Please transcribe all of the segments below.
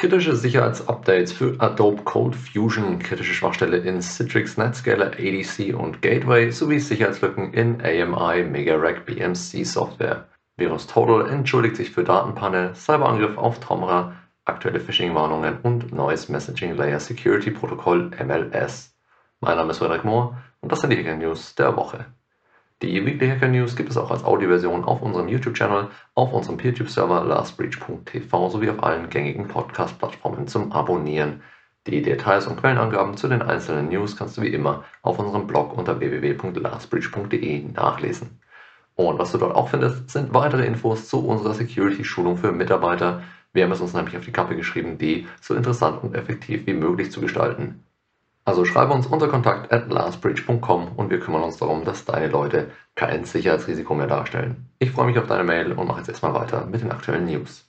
Kritische Sicherheitsupdates für Adobe Cold Fusion, kritische Schwachstelle in Citrix NetScaler ADC und Gateway sowie Sicherheitslücken in AMI MegaRack BMC Software. Virus Total entschuldigt sich für Datenpanne, Cyberangriff auf Tomra, aktuelle Phishing-Warnungen und neues Messaging Layer Security Protokoll MLS. Mein Name ist Frederik Mohr und das sind die Hacker News der Woche. Die Weekly Hacker News gibt es auch als Audioversion auf unserem YouTube-Channel, auf unserem PeerTube-Server lastbreach.tv sowie auf allen gängigen Podcast-Plattformen zum Abonnieren. Die Details und Quellenangaben zu den einzelnen News kannst du wie immer auf unserem Blog unter www.lastbreach.de nachlesen. Und was du dort auch findest, sind weitere Infos zu unserer Security-Schulung für Mitarbeiter. Wir haben es uns nämlich auf die Kappe geschrieben, die so interessant und effektiv wie möglich zu gestalten. Also schreibe uns unter kontakt at lastbridge.com und wir kümmern uns darum, dass deine Leute kein Sicherheitsrisiko mehr darstellen. Ich freue mich auf deine Mail und mache jetzt erstmal weiter mit den aktuellen News.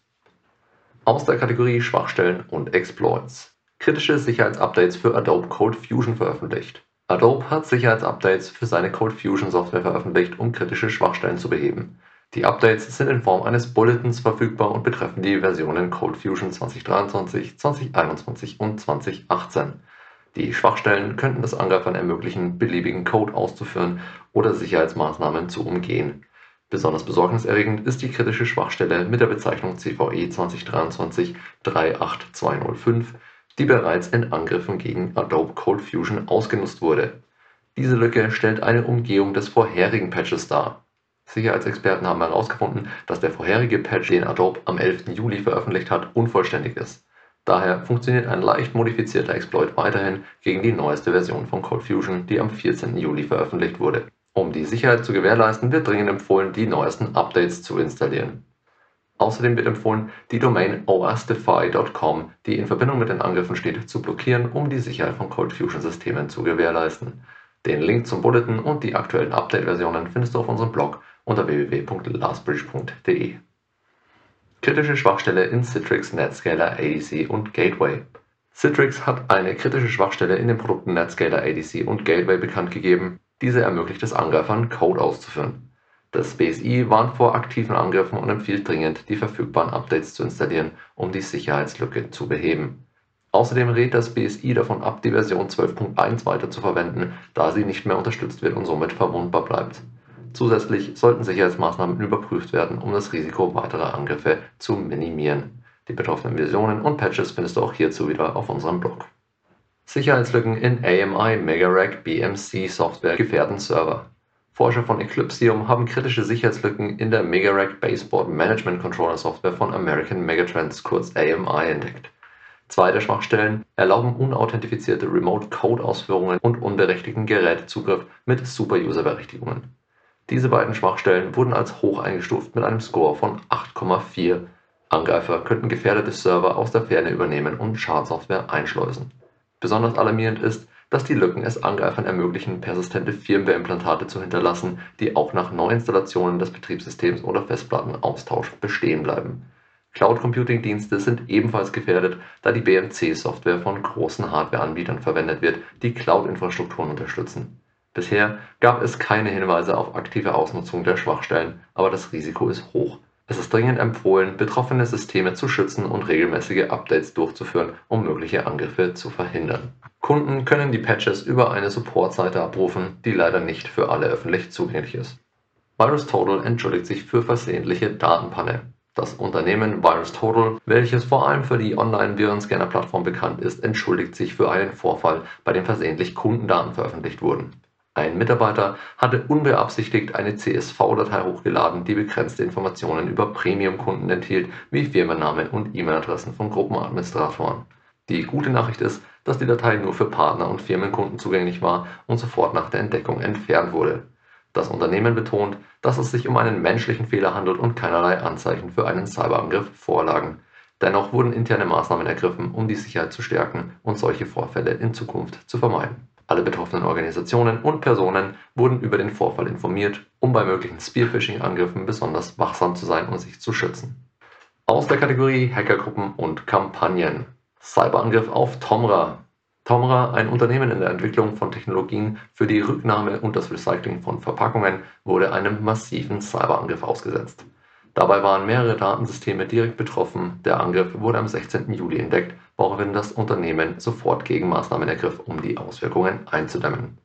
Aus der Kategorie Schwachstellen und Exploits. Kritische Sicherheitsupdates für Adobe Code Fusion veröffentlicht. Adobe hat Sicherheitsupdates für seine Code Fusion Software veröffentlicht, um kritische Schwachstellen zu beheben. Die Updates sind in Form eines Bulletins verfügbar und betreffen die Versionen Code Fusion 2023, 2021 und 2018. Die Schwachstellen könnten es Angreifern ermöglichen, beliebigen Code auszuführen oder Sicherheitsmaßnahmen zu umgehen. Besonders besorgniserregend ist die kritische Schwachstelle mit der Bezeichnung CVE 2023-38205, die bereits in Angriffen gegen Adobe Cold Fusion ausgenutzt wurde. Diese Lücke stellt eine Umgehung des vorherigen Patches dar. Sicherheitsexperten haben herausgefunden, dass der vorherige Patch, den Adobe am 11. Juli veröffentlicht hat, unvollständig ist. Daher funktioniert ein leicht modifizierter Exploit weiterhin gegen die neueste Version von ColdFusion, die am 14. Juli veröffentlicht wurde. Um die Sicherheit zu gewährleisten, wird dringend empfohlen, die neuesten Updates zu installieren. Außerdem wird empfohlen, die Domain osdefy.com, die in Verbindung mit den Angriffen steht, zu blockieren, um die Sicherheit von ColdFusion-Systemen zu gewährleisten. Den Link zum Bulletin und die aktuellen Update-Versionen findest du auf unserem Blog unter www.lastbridge.de. Kritische Schwachstelle in Citrix NetScaler ADC und Gateway. Citrix hat eine kritische Schwachstelle in den Produkten NetScaler ADC und Gateway bekannt gegeben. Diese ermöglicht es Angreifern, Code auszuführen. Das BSI warnt vor aktiven Angriffen und empfiehlt dringend, die verfügbaren Updates zu installieren, um die Sicherheitslücke zu beheben. Außerdem rät das BSI davon ab, die Version 12.1 weiter zu verwenden, da sie nicht mehr unterstützt wird und somit verwundbar bleibt. Zusätzlich sollten Sicherheitsmaßnahmen überprüft werden, um das Risiko weiterer Angriffe zu minimieren. Die betroffenen Versionen und Patches findest du auch hierzu wieder auf unserem Blog. Sicherheitslücken in AMI MegaRack BMC Software gefährden Server. Forscher von Eclipsium haben kritische Sicherheitslücken in der MegaRack Baseboard Management Controller Software von American Megatrends kurz AMI entdeckt. Zwei der Schwachstellen erlauben unauthentifizierte Remote-Code-Ausführungen und unberechtigten Gerätezugriff mit Super-User-Berechtigungen. Diese beiden Schwachstellen wurden als hoch eingestuft mit einem Score von 8,4. Angreifer könnten gefährdete Server aus der Ferne übernehmen und Schadsoftware einschleusen. Besonders alarmierend ist, dass die Lücken es Angreifern ermöglichen, persistente Firmware-Implantate zu hinterlassen, die auch nach Neuinstallationen des Betriebssystems oder Festplattenaustausch bestehen bleiben. Cloud-Computing-Dienste sind ebenfalls gefährdet, da die BMC-Software von großen Hardware-Anbietern verwendet wird, die Cloud-Infrastrukturen unterstützen. Bisher gab es keine Hinweise auf aktive Ausnutzung der Schwachstellen, aber das Risiko ist hoch. Es ist dringend empfohlen, betroffene Systeme zu schützen und regelmäßige Updates durchzuführen, um mögliche Angriffe zu verhindern. Kunden können die Patches über eine Supportseite abrufen, die leider nicht für alle öffentlich zugänglich ist. VirusTotal entschuldigt sich für versehentliche Datenpanne. Das Unternehmen VirusTotal, welches vor allem für die Online-Virenscanner-Plattform bekannt ist, entschuldigt sich für einen Vorfall, bei dem versehentlich Kundendaten veröffentlicht wurden. Ein Mitarbeiter hatte unbeabsichtigt eine CSV-Datei hochgeladen, die begrenzte Informationen über Premium-Kunden enthielt, wie Firmennamen und E-Mail-Adressen von Gruppenadministratoren. Die gute Nachricht ist, dass die Datei nur für Partner und Firmenkunden zugänglich war und sofort nach der Entdeckung entfernt wurde. Das Unternehmen betont, dass es sich um einen menschlichen Fehler handelt und keinerlei Anzeichen für einen Cyberangriff vorlagen. Dennoch wurden interne Maßnahmen ergriffen, um die Sicherheit zu stärken und solche Vorfälle in Zukunft zu vermeiden. Alle betroffenen Organisationen und Personen wurden über den Vorfall informiert, um bei möglichen Spearphishing-Angriffen besonders wachsam zu sein und sich zu schützen. Aus der Kategorie Hackergruppen und Kampagnen. Cyberangriff auf Tomra. Tomra, ein Unternehmen in der Entwicklung von Technologien für die Rücknahme und das Recycling von Verpackungen, wurde einem massiven Cyberangriff ausgesetzt. Dabei waren mehrere Datensysteme direkt betroffen. Der Angriff wurde am 16. Juli entdeckt, woraufhin das Unternehmen sofort Gegenmaßnahmen ergriff, um die Auswirkungen einzudämmen.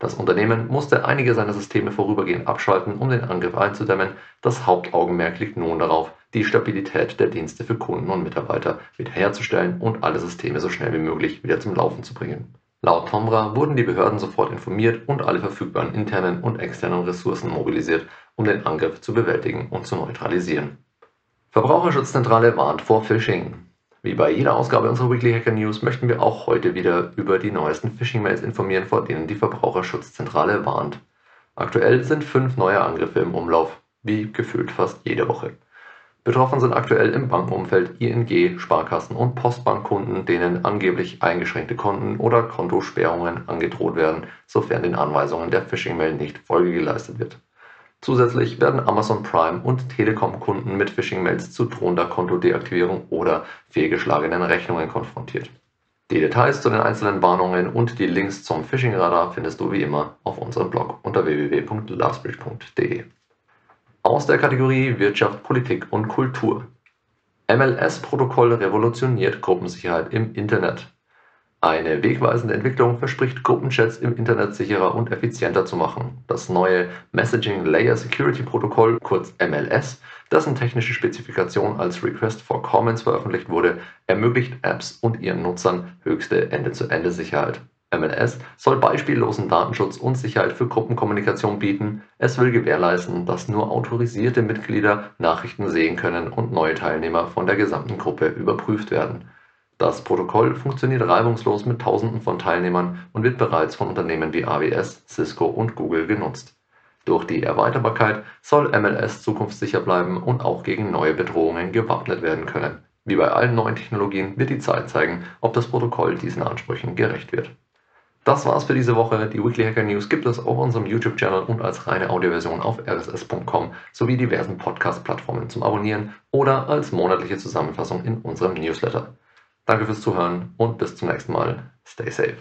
Das Unternehmen musste einige seiner Systeme vorübergehend abschalten, um den Angriff einzudämmen. Das Hauptaugenmerk liegt nun darauf, die Stabilität der Dienste für Kunden und Mitarbeiter wiederherzustellen und alle Systeme so schnell wie möglich wieder zum Laufen zu bringen. Laut Tomra wurden die Behörden sofort informiert und alle verfügbaren internen und externen Ressourcen mobilisiert, um den Angriff zu bewältigen und zu neutralisieren. Verbraucherschutzzentrale warnt vor Phishing. Wie bei jeder Ausgabe unserer Weekly Hacker News möchten wir auch heute wieder über die neuesten Phishing-Mails informieren, vor denen die Verbraucherschutzzentrale warnt. Aktuell sind fünf neue Angriffe im Umlauf, wie gefühlt fast jede Woche. Betroffen sind aktuell im Bankenumfeld ING, Sparkassen und Postbankkunden, denen angeblich eingeschränkte Konten oder Kontosperrungen angedroht werden, sofern den Anweisungen der Phishing-Mail nicht Folge geleistet wird. Zusätzlich werden Amazon Prime und Telekom-Kunden mit Phishing-Mails zu drohender Kontodeaktivierung oder fehlgeschlagenen Rechnungen konfrontiert. Die Details zu den einzelnen Warnungen und die Links zum Phishing-Radar findest du wie immer auf unserem Blog unter www.lastbridge.de. Aus der Kategorie Wirtschaft, Politik und Kultur. MLS-Protokoll revolutioniert Gruppensicherheit im Internet. Eine wegweisende Entwicklung verspricht, Gruppenchats im Internet sicherer und effizienter zu machen. Das neue Messaging Layer Security Protokoll, kurz MLS, dessen technische Spezifikation als Request for Comments veröffentlicht wurde, ermöglicht Apps und ihren Nutzern höchste Ende-zu-Ende-Sicherheit. MLS soll beispiellosen Datenschutz und Sicherheit für Gruppenkommunikation bieten. Es will gewährleisten, dass nur autorisierte Mitglieder Nachrichten sehen können und neue Teilnehmer von der gesamten Gruppe überprüft werden. Das Protokoll funktioniert reibungslos mit Tausenden von Teilnehmern und wird bereits von Unternehmen wie AWS, Cisco und Google genutzt. Durch die Erweiterbarkeit soll MLS zukunftssicher bleiben und auch gegen neue Bedrohungen gewappnet werden können. Wie bei allen neuen Technologien wird die Zeit zeigen, ob das Protokoll diesen Ansprüchen gerecht wird. Das war's für diese Woche. Die Weekly Hacker News gibt es auf unserem YouTube-Channel und als reine Audioversion auf rss.com sowie diversen Podcast-Plattformen zum Abonnieren oder als monatliche Zusammenfassung in unserem Newsletter. Danke fürs Zuhören und bis zum nächsten Mal. Stay safe.